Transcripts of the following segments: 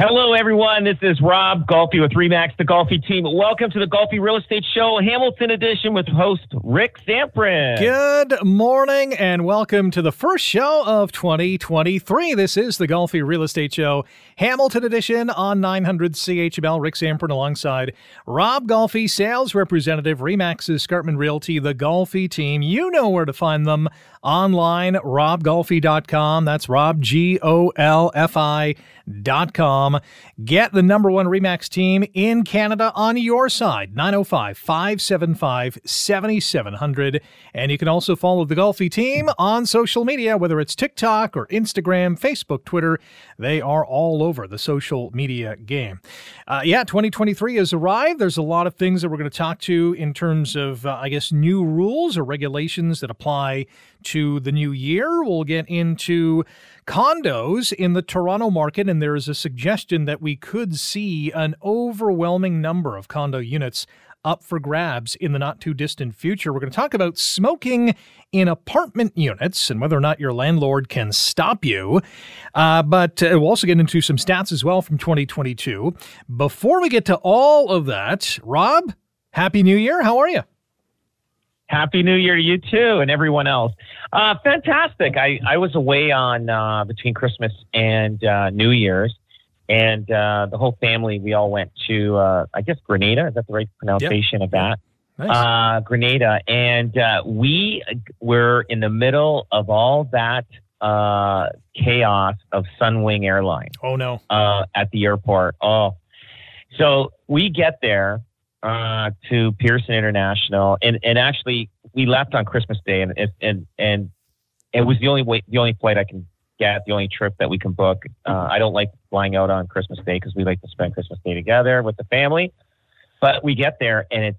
Hello, everyone. This is Rob Golfi with RE/MAX, the Golfi team. Welcome to the Golfi Real Estate Show, Hamilton edition with host Rick Zamperin. Good morning and welcome to the first show of 2023. This is the Golfi Real Estate Show, Hamilton edition on 900 CHML. Rick Zamperin alongside Rob Golfi, sales representative, RE/MAX's Escarpment Realty, the Golfi team. You know where to find them online, robgolfi.com. That's Rob, G O L F I.com. Get the number one RE/MAX team in Canada on your side, 905 575 7700. And you can also follow the Golfi team on social media, whether it's TikTok or Instagram, Facebook, Twitter. They are all over the social media game. Uh, yeah, 2023 has arrived. There's a lot of things that we're going to talk to in terms of, uh, I guess, new rules or regulations that apply to the new year. We'll get into condos in the Toronto market, and there is a suggestion that we could see an overwhelming number of condo units up for grabs in the not too distant future. We're going to talk about smoking in apartment units and whether or not your landlord can stop you. Uh, but uh, we'll also get into some stats as well from 2022. Before we get to all of that, Rob, Happy New Year. How are you? Happy New Year to you too, and everyone else. Uh, fantastic. I, I was away on uh, between Christmas and uh, New Year's, and uh, the whole family we all went to uh, I guess Grenada. Is that the right pronunciation yep. of that? Nice. Uh, Grenada, and uh we were in the middle of all that chaos of Sunwing Airline. Oh no! at the airport. Oh, so we get there uh, to Pearson International, and and actually we left on Christmas Day, and and and it was the only way, the only flight I can get, the only trip that we can book. Uh, I don't like flying out on Christmas Day because we like to spend Christmas Day together with the family. But we get there, and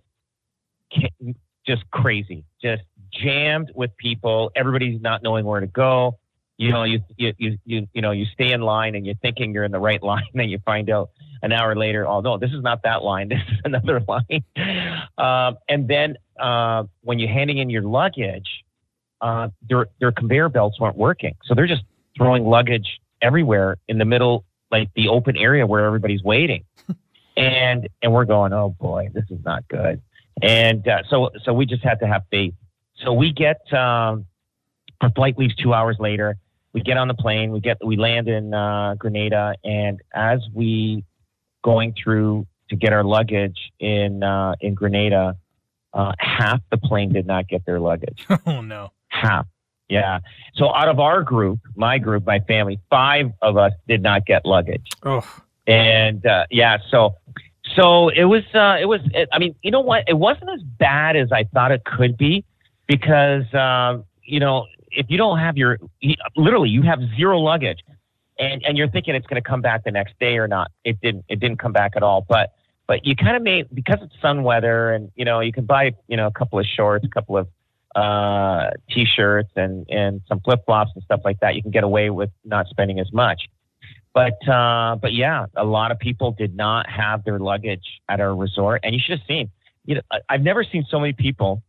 it's just crazy, just jammed with people. Everybody's not knowing where to go you know, you, you, you, you, you know, you stay in line and you're thinking you're in the right line. and you find out an hour later, oh no, this is not that line. This is another line. Um, and then uh, when you're handing in your luggage, uh, their, their conveyor belts weren't working. So they're just throwing luggage everywhere in the middle, like the open area where everybody's waiting. and, and we're going, oh boy, this is not good. And uh, so, so we just had to have faith. So we get, um, our flight leaves two hours later we get on the plane, we get we land in uh, Grenada, and as we going through to get our luggage in uh, in Grenada, uh, half the plane did not get their luggage. Oh no, half. Yeah. So out of our group, my group, my family, five of us did not get luggage. Oh. And uh, yeah, so so it was uh, it was. It, I mean, you know what? It wasn't as bad as I thought it could be because um, you know if you don't have your literally you have zero luggage and and you're thinking it's going to come back the next day or not it didn't it didn't come back at all. But but you kind of made because it's sun weather and you know you can buy you know a couple of shorts a couple of uh t-shirts and and some flip-flops and stuff like that you can get away with not spending as much. But uh but yeah a lot of people did not have their luggage at our resort and you should have seen you know i've never seen so many people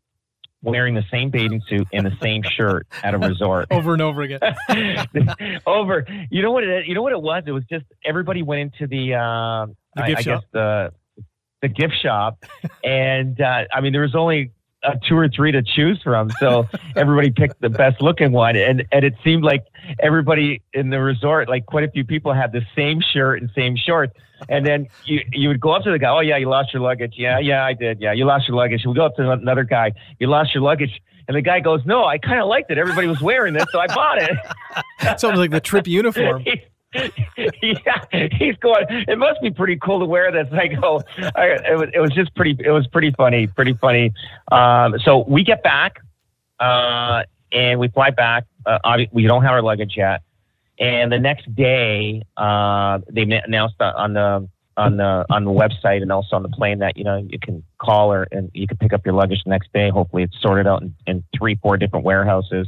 wearing the same bathing suit and the same shirt at a resort over and over again. over. You know what it? You know what it was? It was just everybody went into the. Uh, the gift I, shop. I guess the the gift shop, and uh, I mean there was only uh, two or three to choose from. So everybody picked the best looking one, and and it seemed like everybody in the resort, like quite a few people, had the same shirt and same shorts. And then you you would go up to the guy, oh yeah, you lost your luggage. Yeah, yeah, I did. Yeah, you lost your luggage. We go up to another guy, you lost your luggage. And the guy goes, no, I kind of liked it. Everybody was wearing this, so I bought it. Sounds like the trip uniform. yeah, he's going. It must be pretty cool to wear this. I go. I, it was. It was just pretty. It was pretty funny. Pretty funny. Um, so we get back, uh, and we fly back. Uh, we don't have our luggage yet. And the next day, uh, they announced on the on the on the website and also on the plane that you know you can call or and you can pick up your luggage the next day. Hopefully, it's sorted out in, in three, four different warehouses.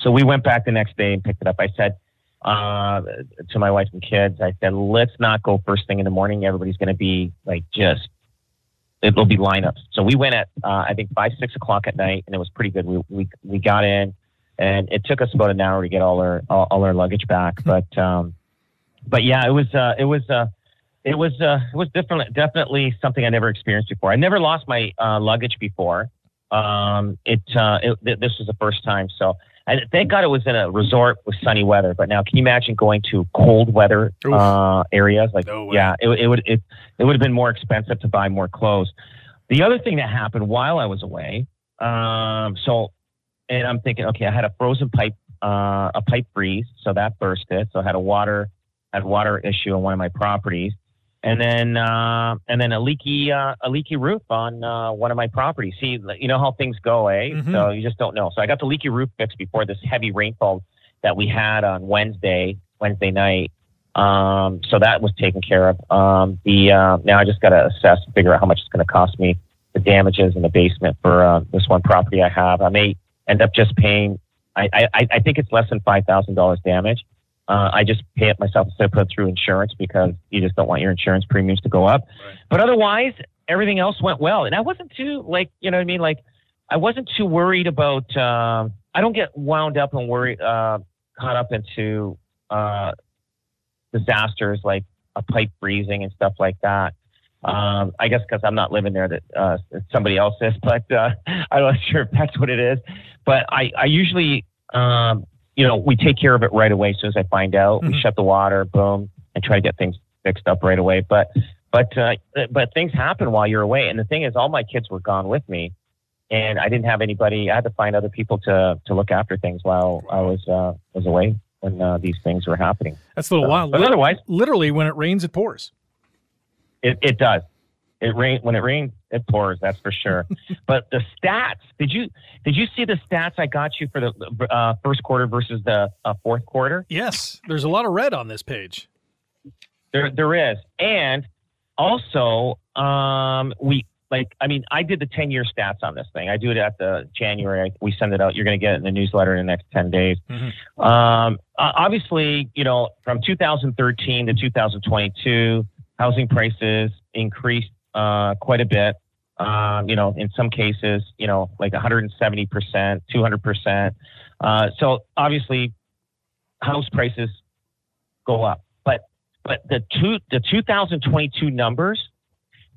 So we went back the next day and picked it up. I said uh, to my wife and kids. I said, let's not go first thing in the morning. Everybody's going to be like just it'll be lineups. So we went at uh, I think five six o'clock at night, and it was pretty good. We we we got in, and it took us about an hour to get all our all, all our luggage back. But um, but yeah, it was uh, it was uh, it was uh, it was definitely definitely something I never experienced before. I never lost my uh, luggage before. Um, it, uh, it this was the first time. So and thank God it was in a resort with sunny weather. But now, can you imagine going to cold weather uh, areas? Like, no yeah, it, it would it it would have been more expensive to buy more clothes. The other thing that happened while I was away, um, so and I'm thinking, okay, I had a frozen pipe, uh, a pipe freeze, so that burst it. So I had a water had water issue on one of my properties and then uh, and then a leaky uh, a leaky roof on uh, one of my properties. See, you know how things go, eh? Mm-hmm. So you just don't know. So I got the leaky roof fixed before this heavy rainfall that we had on Wednesday Wednesday night. Um, so that was taken care of. Um, the uh, now I just got to assess and figure out how much it's going to cost me the damages in the basement for uh, this one property I have. I may end up just paying. I I, I think it's less than five thousand dollars damage. Uh, I just pay it myself instead of put it through insurance because you just don't want your insurance premiums to go up. Right. But otherwise, everything else went well, and I wasn't too like you know what I mean. Like I wasn't too worried about. Uh, I don't get wound up and worried, uh, caught up into uh, disasters like a pipe freezing and stuff like that. Um, I guess because I'm not living there, that uh, somebody else is, but uh, I'm not sure if that's what it is. But I, I usually um, you know, we take care of it right away as soon as I find out. Mm-hmm. We shut the water, boom, and try to get things fixed up right away. But but uh, but things happen while you're away. And the thing is, all my kids were gone with me, and I didn't have anybody. I had to find other people to to look after things while I was uh, was away when uh, these things were happening. That's a little so, wild. But otherwise, literally, when it rains, it pours. It it does. It rain when it rains, it pours. That's for sure. but the stats did you did you see the stats I got you for the uh, first quarter versus the uh, fourth quarter? Yes, there's a lot of red on this page. There there is, and also um, we like I mean I did the ten year stats on this thing. I do it at the January. We send it out. You're going to get it in the newsletter in the next ten days. Mm-hmm. Um, obviously, you know from 2013 to 2022, housing prices increased uh, quite a bit. Um, you know, in some cases, you know, like 170 percent, 200 percent. Uh, so obviously, house prices go up. But but the two the 2022 numbers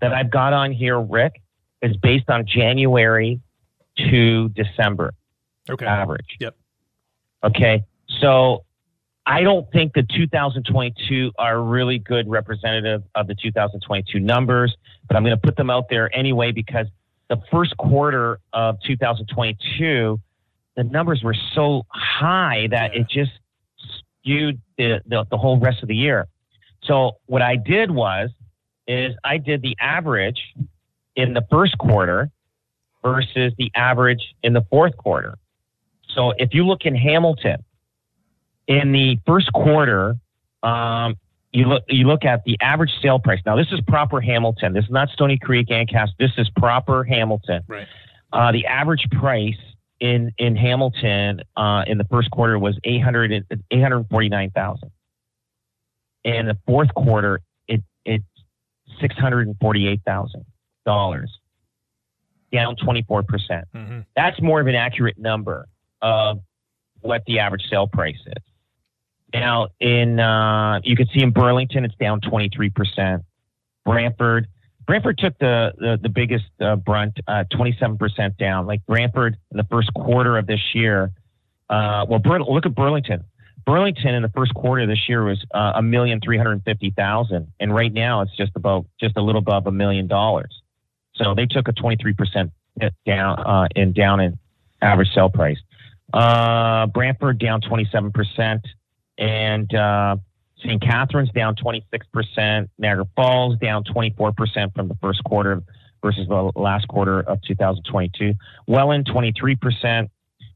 that I've got on here, Rick, is based on January to December. Okay. Average. Yep. Okay. So I don't think the 2022 are really good representative of the 2022 numbers, but I'm going to put them out there anyway because the first quarter of 2022, the numbers were so high that yeah. it just skewed the, the, the whole rest of the year. So what I did was, is I did the average in the first quarter versus the average in the fourth quarter. So if you look in Hamilton, in the first quarter, um, you look you look at the average sale price. Now this is proper Hamilton. This is not Stoney Creek, Ancaster. This is proper Hamilton. Right. Uh, the average price in in Hamilton uh, in the first quarter was 800 849,000. In the fourth quarter, it it's six hundred and forty eight thousand dollars, down twenty four percent. Mm-hmm. That's more of an accurate number of what the average sale price is. Now, in uh, you can see in Burlington, it's down 23%. Brantford, Brantford took the the, the biggest uh, brunt, uh, 27% down. Like Brantford in the first quarter of this year. Uh, well, Bur- look at Burlington. Burlington in the first quarter of this year was uh, a million three hundred fifty thousand, and right now it's just about just a little above a million dollars. So they took a 23% down uh, in down in average sale price. Uh, Brantford down 27% and uh, St. Catharines down 26%, Niagara Falls down 24% from the first quarter versus the last quarter of 2022. Welland 23%,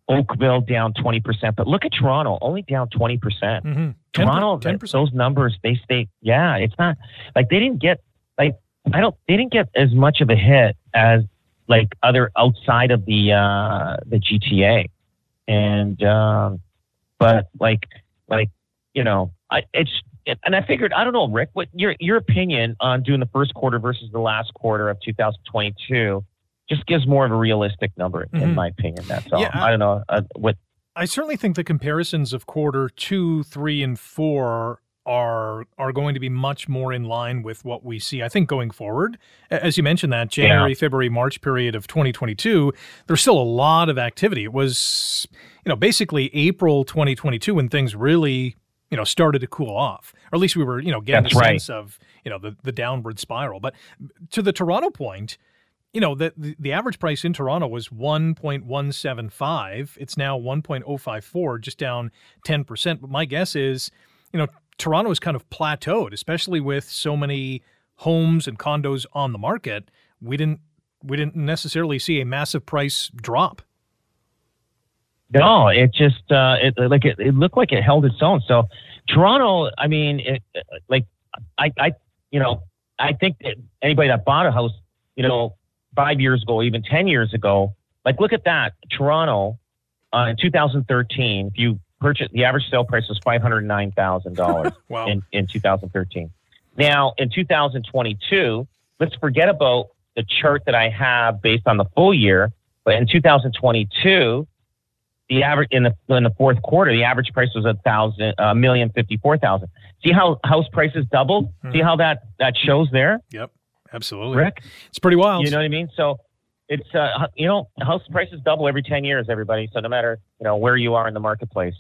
Oakville down 20%. But look at Toronto, only down 20%. percent mm hmm Toronto, 10%. those numbers, they stay, yeah, it's not like they didn't get, like, I don't, they didn't get as much of a hit as like other outside of the, uh, the GTA. And, um, but like, like, you know, I, it's and I figured I don't know, Rick, what your your opinion on doing the first quarter versus the last quarter of 2022 just gives more of a realistic number, mm-hmm. in my opinion. That's all. Yeah, I, I don't know uh, what. I certainly think the comparisons of quarter two, three, and four are are going to be much more in line with what we see. I think going forward, as you mentioned, that January, yeah. February, March period of 2022, there's still a lot of activity. It was, you know, basically April 2022 when things really, you know, started to cool off, or at least we were, you know, getting That's a right. sense of, you know, the the downward spiral. But to the Toronto point, you know, the, the, the average price in Toronto was 1.175. It's now 1.054, just down 10%. But my guess is, you know, Toronto has kind of plateaued, especially with so many homes and condos on the market. We didn't we didn't necessarily see a massive price drop. No, it just uh, it like it, it looked like it held its own. So Toronto, I mean, it, like I, I, you know, I think that anybody that bought a house, you know, five years ago, even ten years ago, like look at that, Toronto uh, in 2013. If you purchase the average sale price was five hundred nine thousand dollars wow. in in 2013. Now in 2022, let's forget about the chart that I have based on the full year. But in 2022, the average in the in the fourth quarter, the average price was a thousand, a million fifty four thousand. See how house prices doubled? Mm-hmm. See how that that shows there? Yep, absolutely. Rick, it's pretty wild. You know what I mean? So it's uh, you know house prices double every 10 years everybody so no matter you know where you are in the marketplace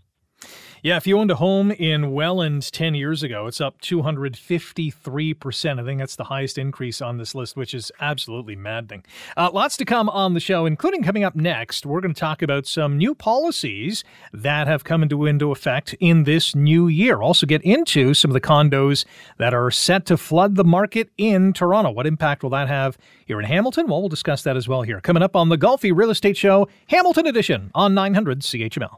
yeah, if you owned a home in Welland 10 years ago, it's up 253%. I think that's the highest increase on this list, which is absolutely maddening. Uh, lots to come on the show, including coming up next. We're going to talk about some new policies that have come into, into effect in this new year. Also, get into some of the condos that are set to flood the market in Toronto. What impact will that have here in Hamilton? Well, we'll discuss that as well here. Coming up on the Golfi Real Estate Show, Hamilton Edition on 900 CHML.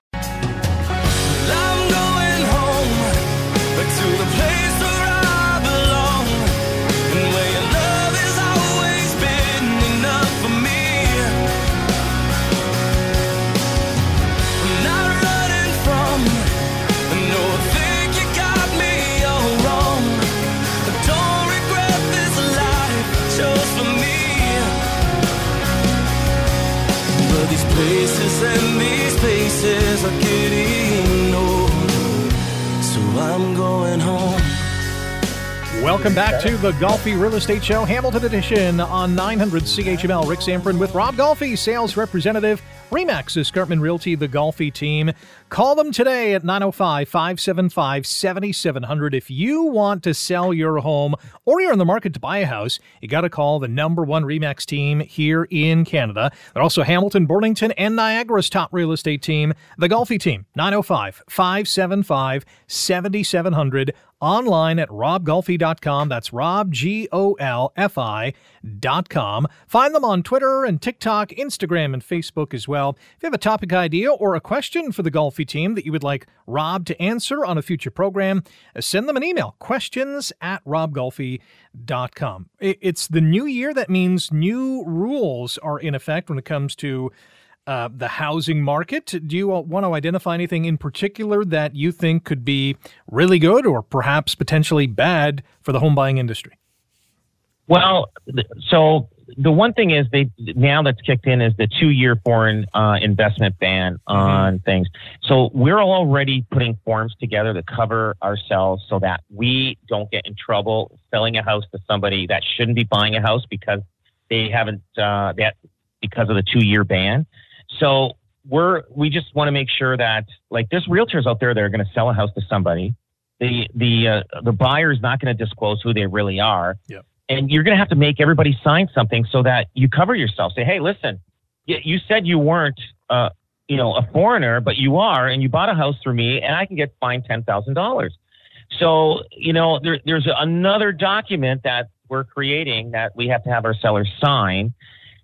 Welcome back to the Golfi Real Estate Show, Hamilton Edition on 900 CHML. Rick Zamperin with Rob Golfi, sales representative RE/MAX Escarpment Realty, the Golfi team. Call them today at 905 575 7700. If you want to sell your home or you're in the market to buy a house, you got to call the number one RE/MAX team here in Canada. They're also Hamilton, Burlington, and Niagara's top real estate team, the Golfi team, 905 575 7700 online at robgolfi.com. That's Rob, G O L F I.com. Find them on Twitter and TikTok, Instagram, and Facebook as well. If you have a topic idea or a question for the Golfi team that you would like Rob to answer on a future program, send them an email questions at robgolfi.com. It's the new year. That means new rules are in effect when it comes to uh, the housing market. Do you want to identify anything in particular that you think could be really good or perhaps potentially bad for the home buying industry? Well, so the one thing is they now that's kicked in is the two-year foreign uh, investment ban mm-hmm. on things. So we're already putting forms together to cover ourselves so that we don't get in trouble selling a house to somebody that shouldn't be buying a house because they haven't uh, that because of the two-year ban. So we're we just want to make sure that like there's realtors out there that are going to sell a house to somebody. The the uh, the buyer is not going to disclose who they really are. Yep. And you're going to have to make everybody sign something so that you cover yourself. Say, hey, listen, you said you weren't, uh, you know, a foreigner, but you are, and you bought a house through me, and I can get fined ten thousand dollars. So, you know, there, there's another document that we're creating that we have to have our sellers sign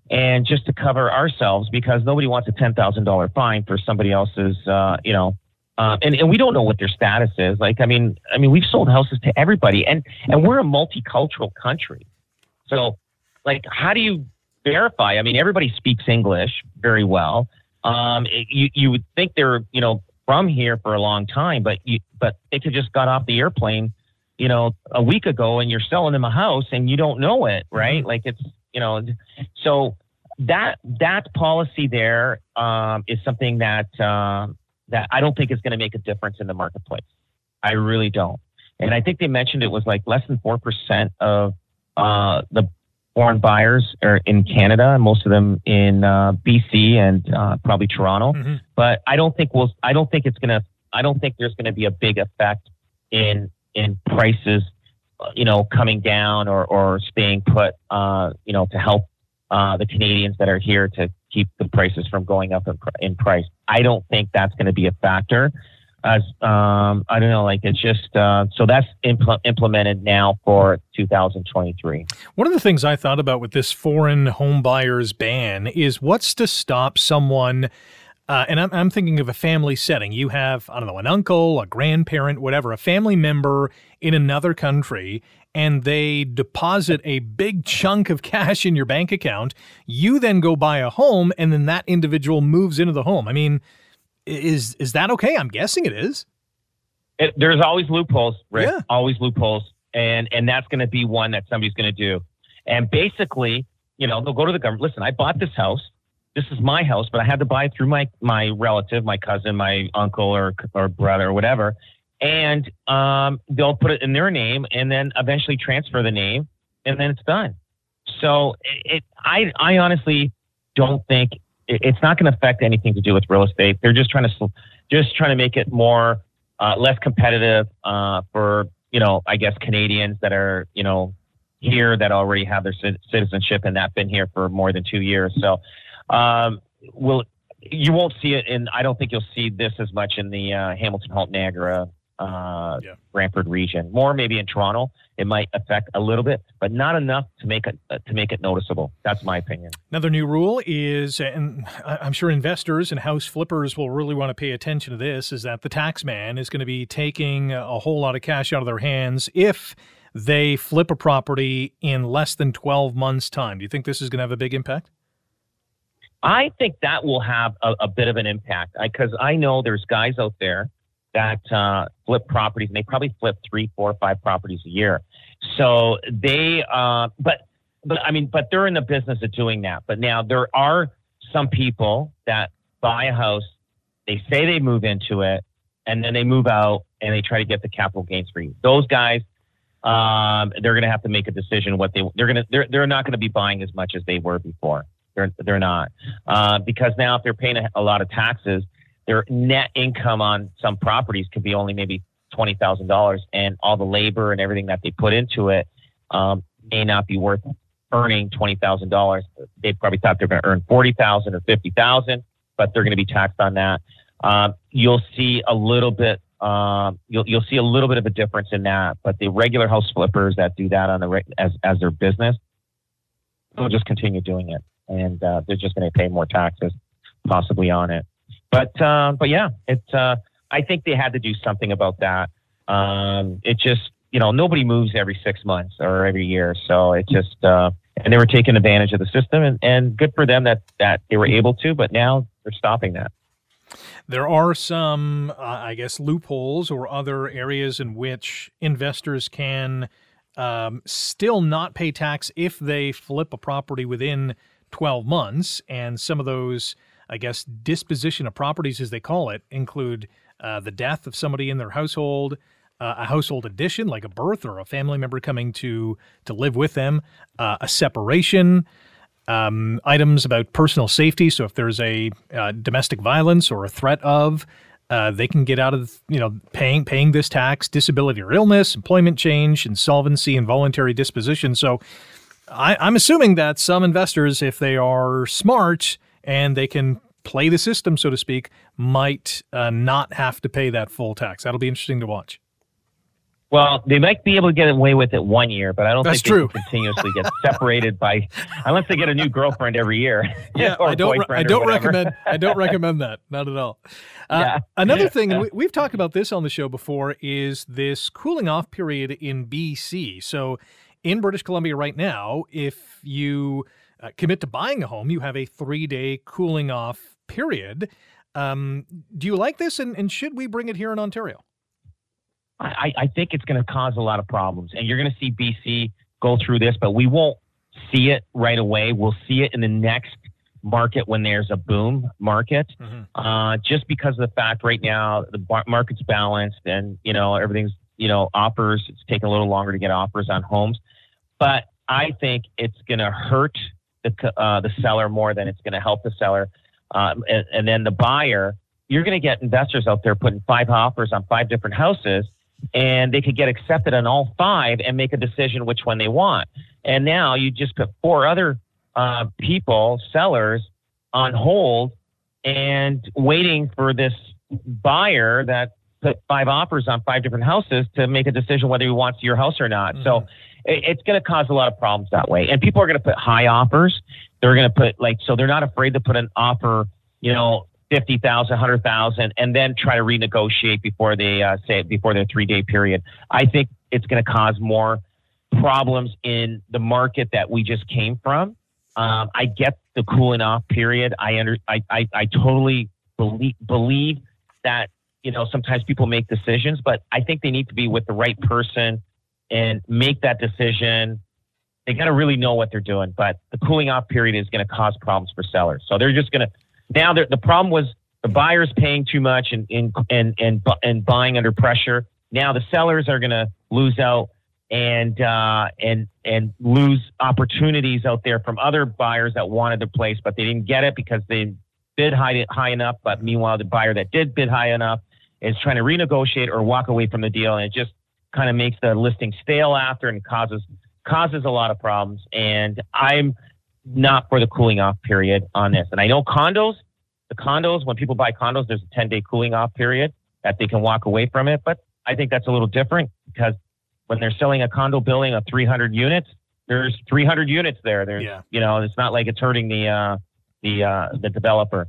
and just to cover ourselves because nobody wants a ten thousand dollar fine for somebody else's, uh, you know, uh, and and we don't know what their status is. Like, I mean, I mean, we've sold houses to everybody, and and we're a multicultural country, so like, how do you verify? I mean, everybody speaks English very well. Um, it, you you would think they're you know from here for a long time, but you but they could just got off the airplane, you know, a week ago, and you're selling them a house, and you don't know it, right? Like it's you know, so that that policy there um, is something that uh, that I don't think is going to make a difference in the marketplace. I really don't. And I think they mentioned it was like less than four percent of uh, the foreign buyers are in Canada, and most of them in uh, BC and uh, probably Toronto. Mm-hmm. But I don't think we'll. I don't think it's going to. I don't think there's going to be a big effect in in prices you know, coming down or, or staying put, uh, you know, to help uh, the Canadians that are here to keep the prices from going up in, in price. I don't think that's going to be a factor. As um, I don't know, like it's just uh, so that's impl- implemented now for 2023. One of the things I thought about with this foreign home buyers ban is what's to stop someone uh, and I'm, I'm thinking of a family setting. You have, I don't know, an uncle, a grandparent, whatever, a family member in another country, and they deposit a big chunk of cash in your bank account. You then go buy a home, and then that individual moves into the home. I mean, is is that okay? I'm guessing it is. It, there's always loopholes, Rick. Yeah. Always loopholes, and and that's going to be one that somebody's going to do. And basically, you know, they'll go to the government. Listen, I bought this house this is my house, but I had to buy it through my my relative, my cousin, my uncle, or or brother, or whatever, and um, they'll put it in their name, and then eventually transfer the name, and then it's done. So it, I I honestly don't think it, it's not going to affect anything to do with real estate. They're just trying to just trying to make it more uh, less competitive uh, for you know I guess Canadians that are you know here that already have their citizenship and that been here for more than two years. So um, will you won't see it and I don't think you'll see this as much in the uh, Hamilton, Halt, Niagara, uh, yeah. Brantford region. More maybe in Toronto. It might affect a little bit, but not enough to make it uh, to make it noticeable. That's my opinion. Another new rule is, and I'm sure investors and house flippers will really want to pay attention to this, is that the tax man is going to be taking a whole lot of cash out of their hands if they flip a property in less than 12 months' time. Do you think this is going to have a big impact? I think that will have a, a bit of an impact because I, I, know there's guys out there that uh, flip properties and they probably flip three, four, five properties a year. So they, uh, but, but I mean, but they're in the business of doing that. But now there are some people that buy a house, they say they move into it, and then they move out and they try to get the capital gains free. Those guys, um, they're going to have to make a decision what they they're going to they're they're not going to be buying as much as they were before. They're they're not uh, because now if they're paying a, a, lot of taxes, their net income on some properties could be only maybe twenty thousand dollars, and all the labor and everything that they put into it um, may not be worth earning twenty thousand dollars. They probably thought they're going to earn forty thousand or fifty thousand, but they're going to be taxed on that. Um, you'll see a little bit. Um, you'll you'll see a little bit of a difference in that, but the regular house flippers that do that on the as as their business, they'll just continue doing it and uh, they're just going to pay more taxes possibly on it. But uh, but yeah, it's. Uh, I think they had to do something about that. Um, it just you know nobody moves every six months or every year, so it just uh, and they were taking advantage of the system, and, and good for them that that they were able to. But now they're stopping that. There are some, uh, I guess, loopholes or other areas in which investors can um, still not pay tax if they flip a property within 12 months. And some of those, I guess, disposition of properties, as they call it, include uh, the death of somebody in their household, uh, a household addition like a birth or a family member coming to to live with them, uh, a separation. Um, items about personal safety. So if there's a uh, domestic violence or a threat of, uh, they can get out of you know paying paying this tax, disability or illness, employment change, insolvency, and voluntary disposition. So I, I'm assuming that some investors, if they are smart and they can play the system, so to speak, might uh, not have to pay that full tax. That'll be interesting to watch. Well, they might be able to get away with it one year, but I don't That's think true. they can continuously get separated by unless they get a new girlfriend every year. Yeah, I don't. I don't recommend. I don't recommend that. Not at all. Uh, Yeah. Another thing, and we, we've talked about this on the show before, is this cooling off period in BC. So, in British Columbia right now, if you uh, commit to buying a home, you have a three day cooling off period. Um, do you like this, and, and should we bring it here in Ontario? I, I think it's going to cause a lot of problems, and you're going to see BC go through this, but we won't see it right away. We'll see it in the next market when there's a boom market, uh, just because of the fact right now the bar- market's balanced and you know everything's you know offers. It's taking a little longer to get offers on homes, but I think it's going to hurt the uh, the seller more than it's going to help the seller, um, and, and then the buyer. You're going to get investors out there putting five offers on five different houses and they could get accepted on all five and make a decision which one they want. And now you just put four other uh, people, sellers, on hold and waiting for this buyer that put five offers on five different houses to make a decision whether he wants your house or not. So it, it's going to cause a lot of problems that way. And people are going to put high offers. They're going to put like, so they're not afraid to put an offer, you know, 50,000, 100,000, and then try to renegotiate before they uh, say before their three day period. I think it's going to cause more problems in the market that we just came from. Um, I get the cooling off period. I under, I, I, I totally believe, believe that, you know, sometimes people make decisions, but I think they need to be with the right person and make that decision. They got to really know what they're doing, but the cooling off period is going to cause problems for sellers. So they're just going to, now the problem was the buyers paying too much and, and, and, and, and buying under pressure. Now the sellers are going to lose out and uh, and and lose opportunities out there from other buyers that wanted the place, but they didn't get it because they bid high high enough. But meanwhile, the buyer that did bid high enough is trying to renegotiate or walk away from the deal, and it just kind of makes the listing stale after and causes causes a lot of problems. And I'm not for the cooling off period on this. And I know condos, the condos, when people buy condos, there's a 10 day cooling off period that they can walk away from it. But I think that's a little different because when they're selling a condo building of 300 units, there's 300 units there. There's, Yeah. you know, it's not like it's hurting the, uh, the, uh, the developer.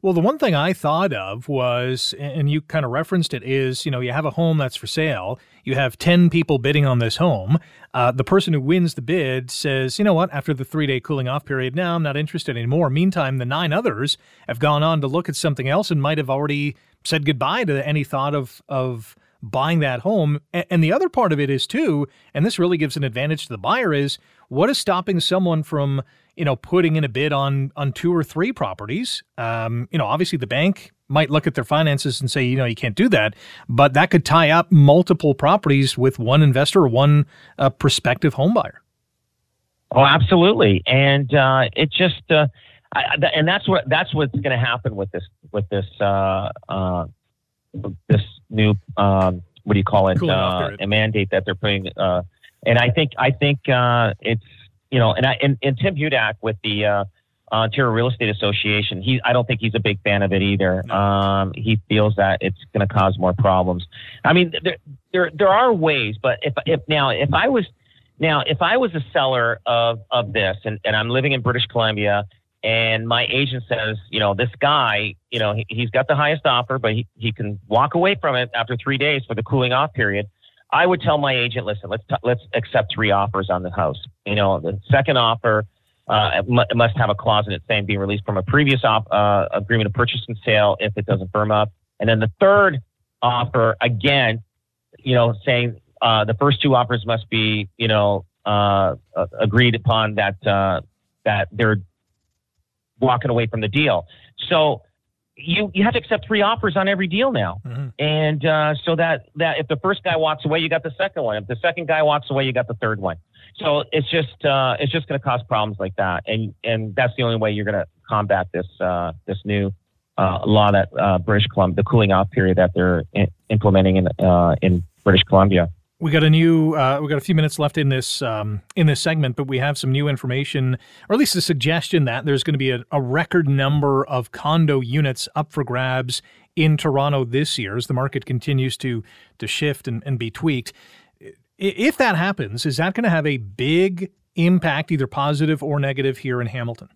Well, the one thing I thought of was, and you kind of referenced it, is you know, you have a home that's for sale. You have 10 people bidding on this home. Uh, the person who wins the bid says, you know what, after the three day cooling off period, now I'm not interested anymore. Meantime, the nine others have gone on to look at something else and might have already said goodbye to any thought of, of buying that home. And the other part of it is, too, and this really gives an advantage to the buyer, is what is stopping someone from you know, putting in a bid on on two or three properties. Um, you know, obviously the bank might look at their finances and say, you know, you can't do that, but that could tie up multiple properties with one investor or one uh, prospective home buyer. Oh, absolutely, and uh, it just uh, I, th- and that's what that's what's going to happen with this with this uh, uh, this new um, what do you call it uh, a mandate that they're putting. Uh, and I think I think uh, it's you know, and I and, and Tim Hudak with the uh, Ontario Real Estate Association, he I don't think he's a big fan of it either. Um, he feels that it's going to cause more problems. I mean, there there there are ways, but if if now if I was now, if I was a seller of, of this and, and I'm living in British Columbia and my agent says, you know, this guy, you know, he, he's got the highest offer, but he, he can walk away from it after three days for the cooling off period. I would tell my agent, listen, let's, t- let's accept three offers on the house. You know, the second offer, uh, must have a clause in it saying being released from a previous op- uh, agreement of purchase and sale if it doesn't firm up. And then the third offer, again, you know, saying uh, the first two offers must be, you know, uh, agreed upon that uh, that they're walking away from the deal. So you you have to accept three offers on every deal now, Mhm. and uh, so that that if the first guy walks away, you got the second one. If the second guy walks away, you got the third one. So it's just uh, it's just going to cause problems like that, and and that's the only way you're going to combat this uh, this new uh, law that uh, British Columbia, the cooling off period that they're i- implementing in uh, in British Columbia. We got a new. Uh, we got a few minutes left in this um, in this segment, but we have some new information, or at least a suggestion that there's going to be a, a, record number of condo units up for grabs in Toronto this year as the market continues to to shift and, and be tweaked. If that happens, is that going to have a big impact, either positive or negative, here in Hamilton?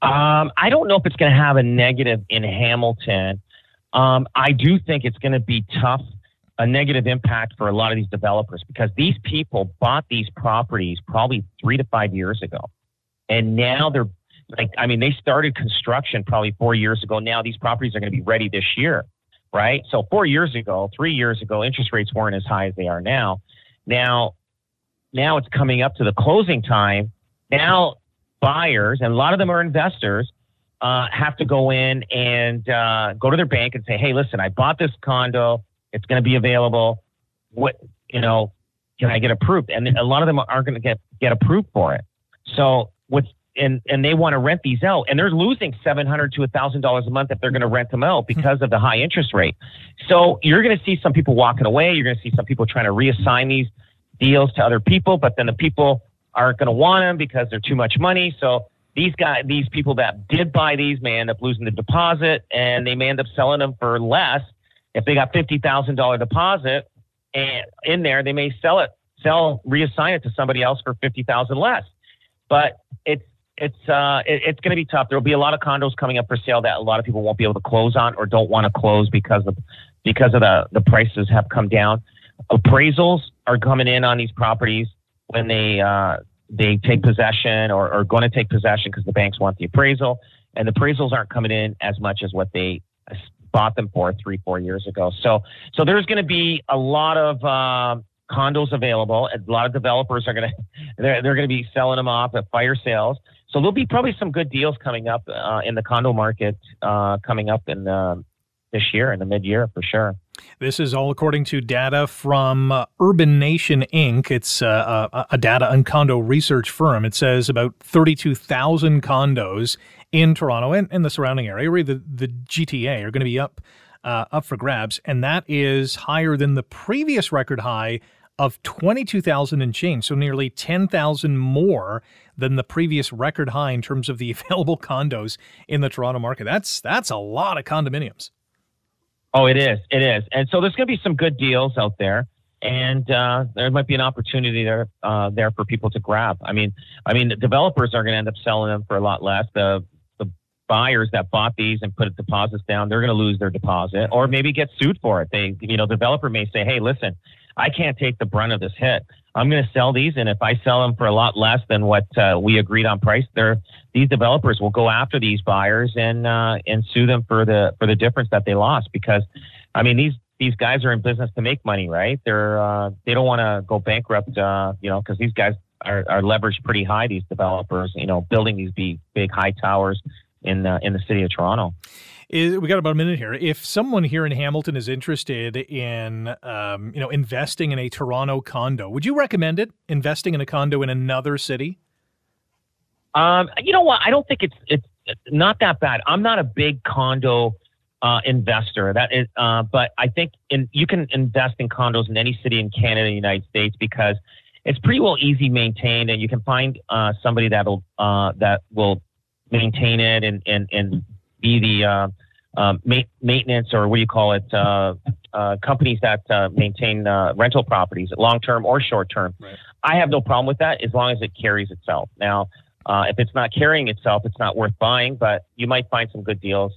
Um, I don't know if it's going to have a negative in Hamilton. Um, I do think it's going to be tough a negative impact for a lot of these developers because these people bought these properties probably three to five years ago. And now they're like, I mean, they started construction probably four years ago. Now these properties are going to be ready this year, right? So four years ago, three years ago, interest rates weren't as high as they are now. Now, now it's coming up to the closing time. Now buyers, and a lot of them are investors, uh, have to go in and uh, go to their bank and say, "Hey, listen, I bought this condo. It's going to be available. What you know, can I get approved? And a lot of them aren't going to get get approved for it. So with and and they want to rent these out, and they're losing seven hundred to a thousand dollars a month if they're going to rent them out hmm. because of the high interest rate. So you're going to see some people walking away. You're going to see some people trying to reassign these deals to other people, but then the people aren't going to want them because they're too much money. So these guys, these people that did buy these may end up losing the deposit, and they may end up selling them for less if they got fifty thousand dollar deposit and in there, they may sell it, sell, reassign it to somebody else for fifty thousand less. But it's it's uh, it, it's going to be tough. There will be a lot of condos coming up for sale that a lot of people won't be able to close on or don't want to close because of because of the the prices have come down. Appraisals are coming in on these properties when they uh, they take possession or are going to take possession because the banks want the appraisal, and the appraisals aren't coming in as much as what they bought them for three, four years ago. So, so there's going to be a lot of uh, condos available. A lot of developers are going to they're, they're going to be selling them off at fire sales. So there'll be probably some good deals coming up uh, in the condo market uh, coming up in the, this year in the mid year for sure. This is all according to data from uh, Urbanation Inc. It's uh, a, a, data and condo research firm. It says about 32,000 condos in Toronto and, and the surrounding area, or the, the GTA, are going to be up uh, up for grabs, and that is higher than the previous record high of 22,000 and change, so nearly 10,000 more than the previous record high in terms of the available condos in the Toronto market. That's that's a lot of condominiums. Oh, it is. It is. And so there's going to be some good deals out there and uh, there might be an opportunity there uh, there for people to grab. I mean, I mean, developers are going to end up selling them for a lot less. The buyers that bought these and put deposits down, they're going to lose their deposit or maybe get sued for it. They, you know, developer may say, hey, listen, I can't take the brunt of this hit. I'm going to sell these, and if I sell them for a lot less than what uh, we agreed on price, there these developers will go after these buyers and uh, and sue them for the for the difference that they lost. Because, I mean, these these guys are in business to make money, right? They're uh, they don't want to go bankrupt, uh, you know, because these guys are, are leveraged pretty high. These developers, you know, building these big big high towers in uh, in the city of Toronto. Is, we got about a minute here. If someone here in Hamilton is interested in, um, you know, investing in a Toronto condo, would you recommend it? Investing in a condo in another city? Um, you know what? I don't think it's it's not that bad. I'm not a big condo uh, investor. That is, uh, but I think in, you can invest in condos in any city in Canada, and the United States, because it's pretty well easy maintained, and you can find uh, somebody that'll uh, that will maintain it and and and be the uh, uh, ma- maintenance or what do you call it uh, uh companies that uh, maintain uh, rental properties long term or short term. Right. I have no problem with that as long as it carries itself. Now. if it's not carrying itself, it's not worth buying, but you might find some good deals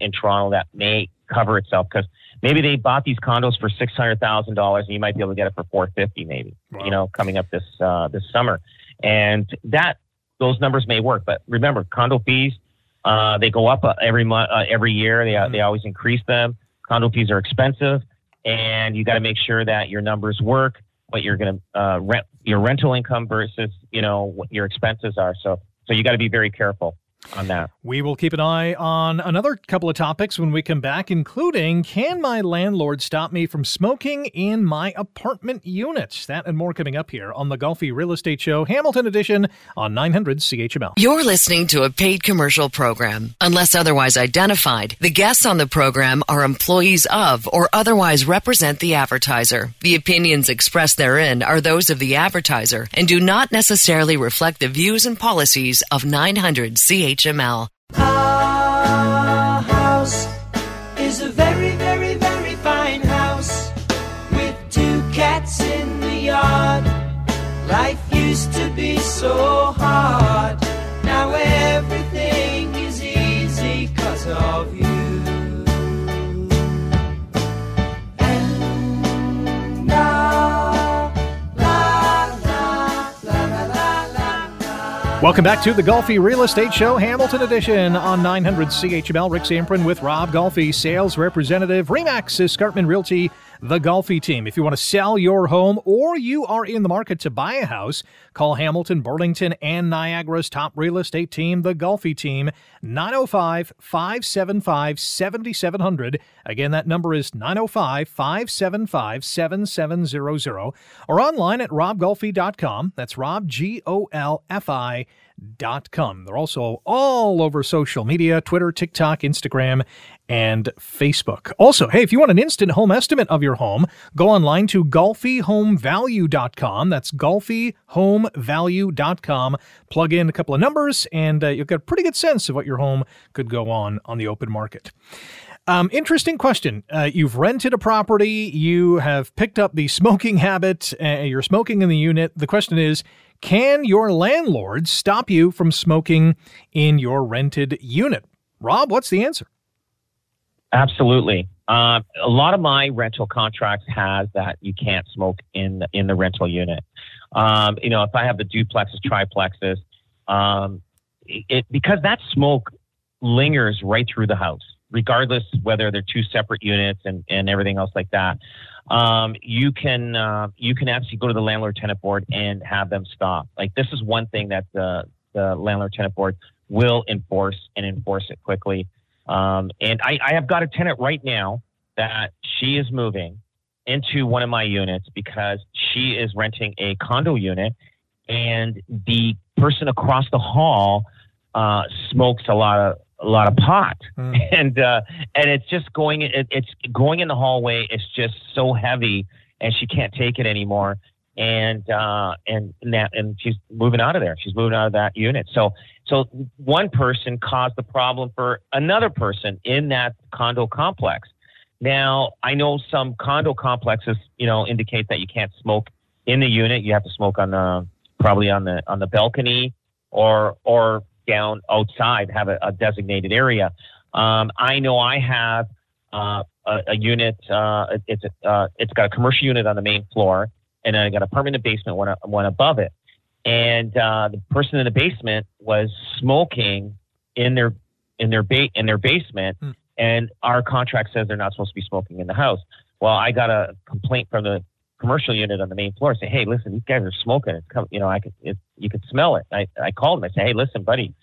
in Toronto that may cover itself because maybe they bought these condos for six hundred thousand dollars and you might be able to get it for four fifty maybe. Wow. You know, coming up this this summer, and that those numbers may work. But remember, condo fees uh, they go up uh, every month, uh, every year. They mm-hmm. they always increase them. Condo fees are expensive, and you got to make sure that your numbers work. What you're going to uh, rent your rental income versus you know what your expenses are. So so you got to be very careful. On that. We will keep an eye on another couple of topics when we come back, including can my landlord stop me from smoking in my apartment unit? That and more coming up here on the Golfi Real Estate Show, Hamilton Edition on 900 CHML. You're listening to a paid commercial program. Unless otherwise identified, the guests on the program are employees of or otherwise represent the advertiser. The opinions expressed therein are those of the advertiser and do not necessarily reflect the views and policies of 900 CHML. HML. Our house is a very, very, very fine house with two cats in the yard. Life used to be so hard. Welcome back to the Golfi Real Estate Show, Hamilton Edition on 900 CHML. Rick Samprin with Rob Golfi, sales representative, RE/MAX Escarpment Realty, the Golfi team. If you want to sell your home or you are in the market to buy a house, call Hamilton, Burlington, and Niagara's top real estate team, the Golfi team, 905 575 7700. Again, that number is 905 575 7700 or online at robgolfi.com. That's Rob, G O L F I. Com. They're also all over social media Twitter, TikTok, Instagram, and Facebook. Also, hey, if you want an instant home estimate of your home, go online to golfihomevalue.com. That's golfihomevalue.com. Plug in a couple of numbers, and uh, you'll get a pretty good sense of what your home could go on on the open market. Um, interesting question. Uh, you've rented a property, you have picked up the smoking habit, uh, you're smoking in the unit. The question is, can your landlord stop you from smoking in your rented unit? Rob, what's the answer? Absolutely. Uh, a lot of my rental contracts has that you can't smoke in the, in the rental unit. Um, you know, if I have the duplexes, triplexes, um, it because that smoke lingers right through the house, regardless whether they're two separate units and, and everything else like that. Um, you can uh, you can actually go to the landlord tenant board and have them stop. Like this is one thing that the the landlord tenant board will enforce and enforce it quickly. Um, and I, I have got a tenant right now that she is moving into one of my units because she is renting a condo unit, and the person across the hall uh, smokes a lot of a lot of pot, Mm. and uh, and it's just going it, it's going in the hallway. It's just so heavy, and she can't take it anymore. And uh, and that and she's moving out of there. She's moving out of that unit. So so one person caused the problem for another person in that condo complex. Now I know some condo complexes, you know, indicate that you can't smoke in the unit. You have to smoke on the probably on the on the balcony or or down outside, have a, a designated area. Um, I know I have uh, a, a unit. Uh, it- it's a, uh, it's got a commercial unit on the main floor, and then I got a permanent basement one one above it. And uh, the person in the basement was smoking in their in their ba- in their basement, Hmm. and our contract says they're not supposed to be smoking in the house. Well, I got a complaint from the commercial unit on the main floor. Say, hey, listen, these guys are smoking. It's come, you know, I could, it, you could smell it. I, I called them. I said, hey, listen, buddy,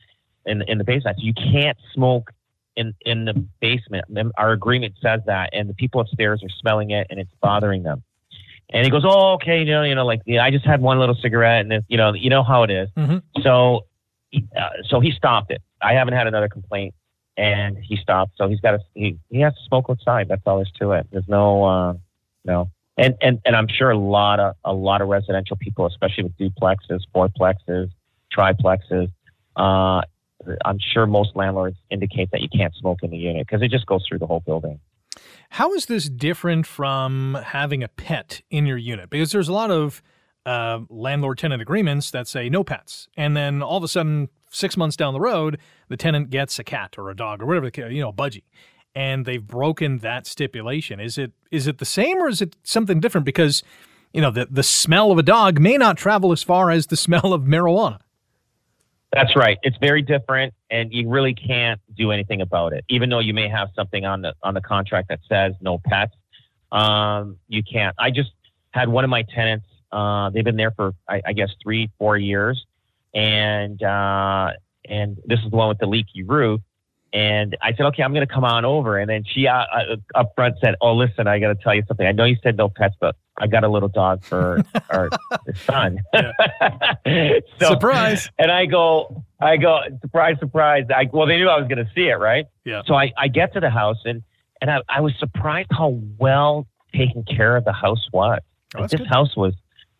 in in the basement, I said, you can't smoke in in the basement. Our agreement says that, and the people upstairs are smelling it, and it's bothering them. And he goes, oh, okay, you know, you know, like I just had one little cigarette, and it, you know, you know how it is. Mhm. So, he- uh, so he stopped it. I haven't had another complaint, and he stopped. So he's got to he, he has to smoke outside. That's all there's to it. There's no uh, no. And, and and I'm sure a lot of a lot of residential people, especially with duplexes, fourplexes, triplexes, uh, I'm sure most landlords indicate that you can't smoke in the unit because it just goes through the whole building. How is this different from having a pet in your unit? Because there's a lot of uh, landlord tenant agreements that say no pets. And then all of a sudden, six months down the road, the tenant gets a cat or a dog or whatever, you know, budgie. And they've broken that stipulation. Is it is it the same or is it something different? Because, you know, the, the smell of a dog may not travel as far as the smell of marijuana. That's right. It's very different, and you really can't do anything about it. Even though you may have something on the on the contract that says no pets, um, you can't. I just had one of my tenants. Uh, they've been there for I, I guess three, four years, and uh, and this is the one with the leaky roof. And I said, okay, I'm going to come on over. And then she uh, uh, up front said, oh, listen, I got to tell you something. I know you said no pets, but I got a little dog for our son. so, surprise. And I go, I go, surprise, surprise. I, well, they knew I was going to see it, right? Yeah. So I, I get to the house and, and I, I was surprised how well taken care of the house was. Oh, Like, this good. house was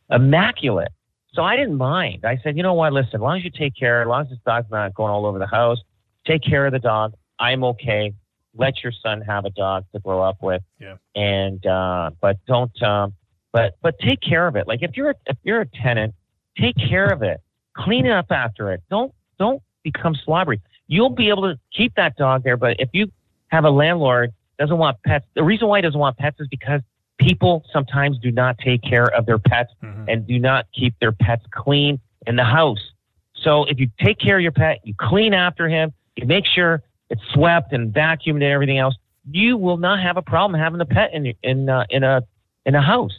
immaculate. So I didn't mind. I said, you know what? Listen, as long as you take care, as long as this dog's not going all over the house, take care of the dog. I'm okay. Let your son have a dog to grow up with. Yeah. And uh, but don't um, but but take care of it. Like if you're a, if you're a tenant, take care of it. Clean up after it. Don't don't become slobbery. You'll be able to keep that dog there, but if you have a landlord doesn't want pets, the reason why he doesn't want pets is because people sometimes do not take care of their pets Mhm. and do not keep their pets clean in the house. So if you take care of your pet, you clean after him, you make sure it's swept and vacuumed and everything else, you will not have a problem having a pet in in uh, in a in a house.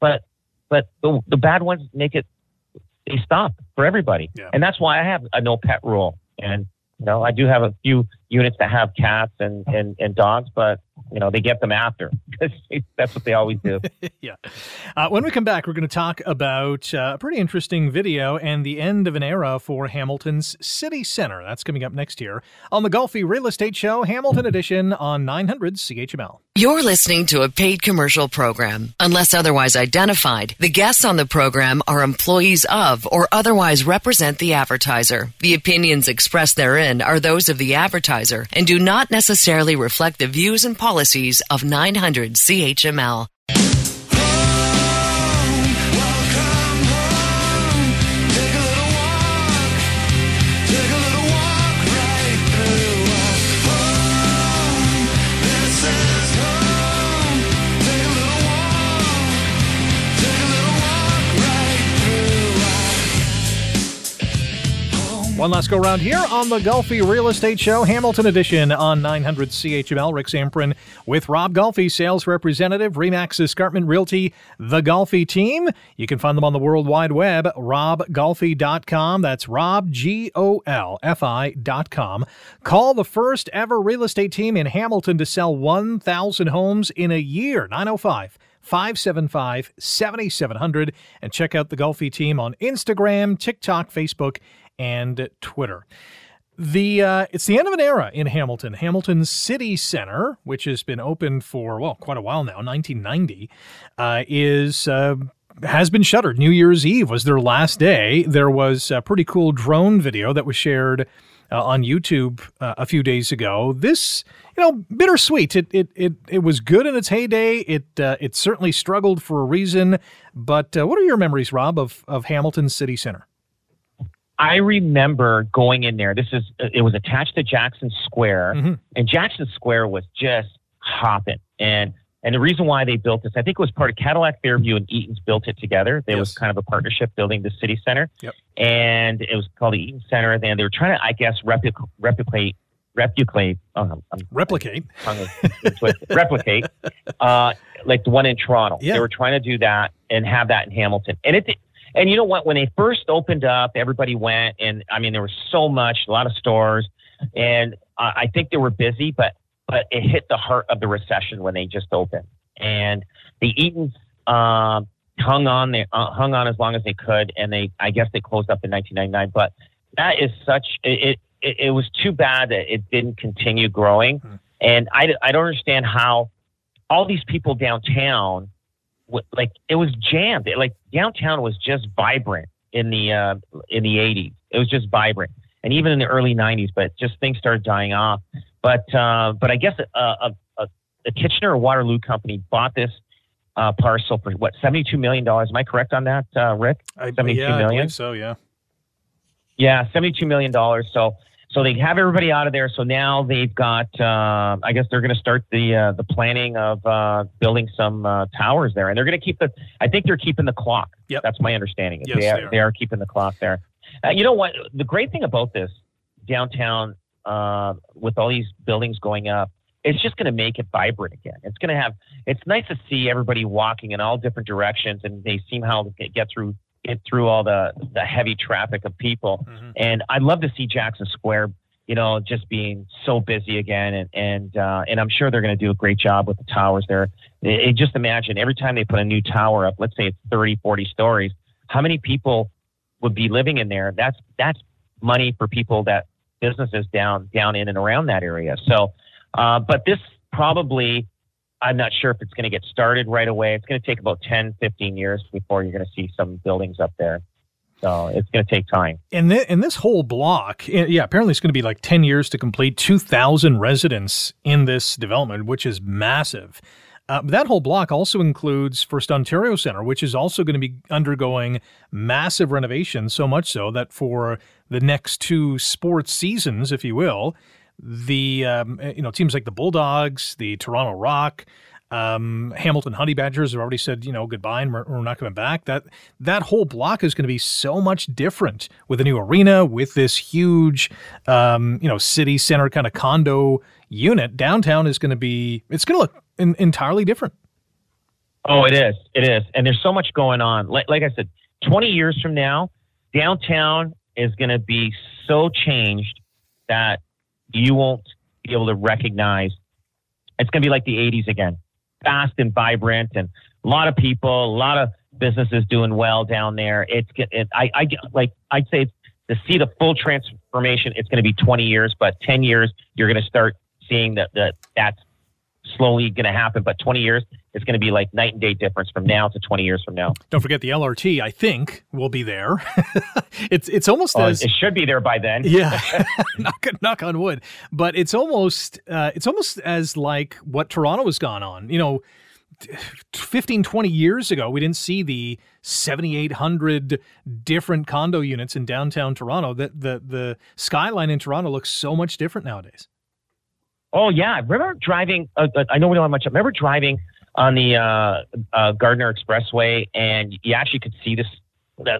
But but the, the bad ones make it they stop for everybody, Yeah. and that's why I have a no pet rule. And you know, I do have a few units that have cats and and, and dogs, but you know, they get them after because that's what they always do. yeah. Uh, when we come back, we're going to talk about uh, a pretty interesting video and the end of an era for Hamilton's City Center. That's coming up next year on the Golfi Real Estate Show, Hamilton Edition on 900 CHML. You're listening to a paid commercial program. Unless otherwise identified, the guests on the program are employees of or otherwise represent the advertiser. The opinions expressed therein are those of the advertiser and do not necessarily reflect the views and policies of 900 CHML. One last go round here on the Golfi Real Estate Show, Hamilton Edition on 900 CHML. Rick Samprin with Rob Golfi, sales representative, RE/MAX Escarpment Realty, the Golfi team. You can find them on the World Wide Web, robgolfi.com. That's Rob, G O L F I.com. Call the first ever real estate team in Hamilton to sell 1,000 homes in a year, 905- 575 7700 and check out the Golfi team on Instagram, TikTok, Facebook, and Twitter. The uh, it's the end of an era in Hamilton. Hamilton City Center, which has been open for well quite a while now, 1990, uh, is. Uh, has been shuttered. New Year's Eve was their last day. There was a pretty cool drone video that was shared uh, on YouTube uh, a few days ago. This, you know, bittersweet. It it it, it was good in its heyday. It uh, it certainly struggled for a reason. But uh, what are your memories, Rob, of of Hamilton City Center? I remember going in there. This is it was attached to Jackson Square, Mhm. and Jackson Square was just hopping. And and the reason why they built this, I think it was part of Cadillac Fairview and Eaton's built it together. There was kind of a partnership building the city center, Yep. and it was called the Eaton Center. And they were trying to, I guess, replic- replicate replicate. Um, Replicate. is twisted. replicate, uh, like the one in Toronto. Yeah. They were trying to do that and have that in Hamilton. And it, and you know what? When they first opened up, everybody went, and I mean, there was so much, a lot of stores, and uh, I think they were busy, but but it hit the heart of the recession when they just opened, and the Eatons um, hung on, they uh, hung on as long as they could, and they, I guess, they closed up in 1999. But that is such it. It, it was too bad that it didn't continue growing, Hmm. and I, I don't understand how all these people downtown, like it was jammed. It, like downtown was just vibrant in the uh, in the 80s. It was just vibrant, and even in the early 90s. But just things started dying off. But uh, but I guess a, a, a, a Kitchener Waterloo company bought this uh, parcel for what 72 million dollars. Am I correct on that, uh, Rick? I, 72 yeah, I million? believe so yeah. Yeah, seventy-two million dollars. So, so they have everybody out of there. So now they've got. Uh, I guess they're going to start the uh, the planning of uh, building some uh, towers there, and they're going to keep the. I think they're keeping the clock. Yep. That's my understanding. Yes, they, are, they are. they are keeping the clock there. Uh, you know what? The great thing about this downtown, uh, with all these buildings going up, it's just going to make it vibrant again. It's going to have. It's nice to see everybody walking in all different directions, and they seem how to get- get through get through all the the heavy traffic of people. Mm-hmm. And I'd love to see Jackson Square, you know, just being so busy again. And and uh, and I'm sure they're going to do a great job with the towers there. It- just imagine every time they put a new tower up, let's say it's 30, 40 stories, how many people would be living in there? That's that's money for people that businesses down down in and around that area. So, uh, but this probably. I'm not sure if it's going to get started right away. It's going to take about 10, 15 years before you're going to see some buildings up there. So it's going to take time. And, th- and this whole block, eh, yeah, apparently it's going to be like 10 years to complete 2,000 residents in this development, which is massive. Uh, that whole block also includes First Ontario Center, which is also going to be undergoing massive renovations, so much so that for the next two sports seasons, if you will, the um, eh, you know teams like the Bulldogs, the Toronto Rock, um, Hamilton Honey Badgers have already said you know goodbye and we're, we're not coming back. That that whole block is going to be so much different with a new arena, with this huge um, you know city center kind of condo unit. Downtown is going to be it's going to look in, entirely different. Oh, it is. It is. And there's so much going on. Like, like I said, 20 years from now, downtown is going to be so changed that you won't be able to recognize. It's going to be like the 80s again, fast and vibrant, and a lot of people, a lot of businesses doing well down there. It's it, I, I like I'd say to see the full transformation, it's going to be 20 years, but 10 years you're going to start seeing that that that's slowly going to happen. But 20 years, it's going to be like night and day difference from now to 20 years from now. Don't forget the LRT. I think will be there. it's it's almost Oh, as it should be there by then. Yeah, knock, knock on wood. But it's almost uh, it's almost as like what Toronto has gone on. You know, 15, 20 years ago, we didn't see the 7,800 different condo units in downtown Toronto. That the the skyline in Toronto looks so much different nowadays. Oh yeah, I remember driving. Uh, uh, I know we don't have much. I remember driving on the uh, uh, Gardiner Expressway, and you actually could see this.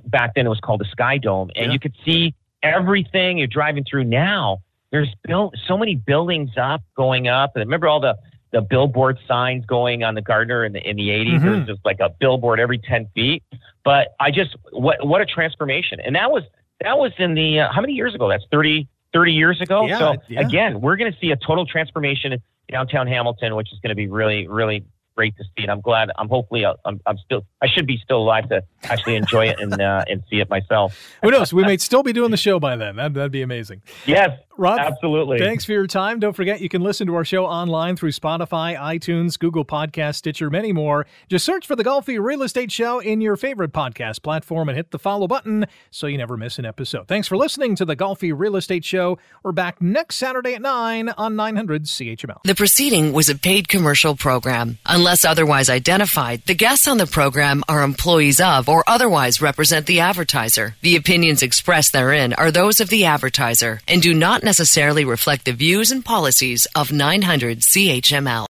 Back then it was called the Sky Dome, and Yeah. you could see everything you're driving through. Now there's built so many buildings up, going up. And remember all the the billboard signs going on the Gardiner in the in the 80s. Mhm. There's just like a billboard every 10 feet. But I just what what a transformation, and that was that was in the uh, how many years ago? That's 30 30 years ago. Yeah, so yeah. again, we're going to see a total transformation in downtown Hamilton, which is going to be really, really great to see. And I'm glad. I'm hopefully. uh, I'm, I'm still. I should be still alive to actually enjoy it and uh, and see it myself. Who knows? We may still be doing the show by then. That, that'd be amazing. Yes, Rob, absolutely. Thanks for your time. Don't forget you can listen to our show online through Spotify, iTunes, Google Podcast, Stitcher, many more. Just search for the Golfi Real Estate Show in your favorite podcast platform and hit the follow button so you never miss an episode. Thanks for listening to the Golfi Real Estate Show. We're back next Saturday at 9 on 900 CHML. The proceeding was a paid commercial program. Unless otherwise identified, the guests on the program are employees of or otherwise represent the advertiser. The opinions expressed therein are those of the advertiser and do not necessarily reflect the views and policies of 900 CHML.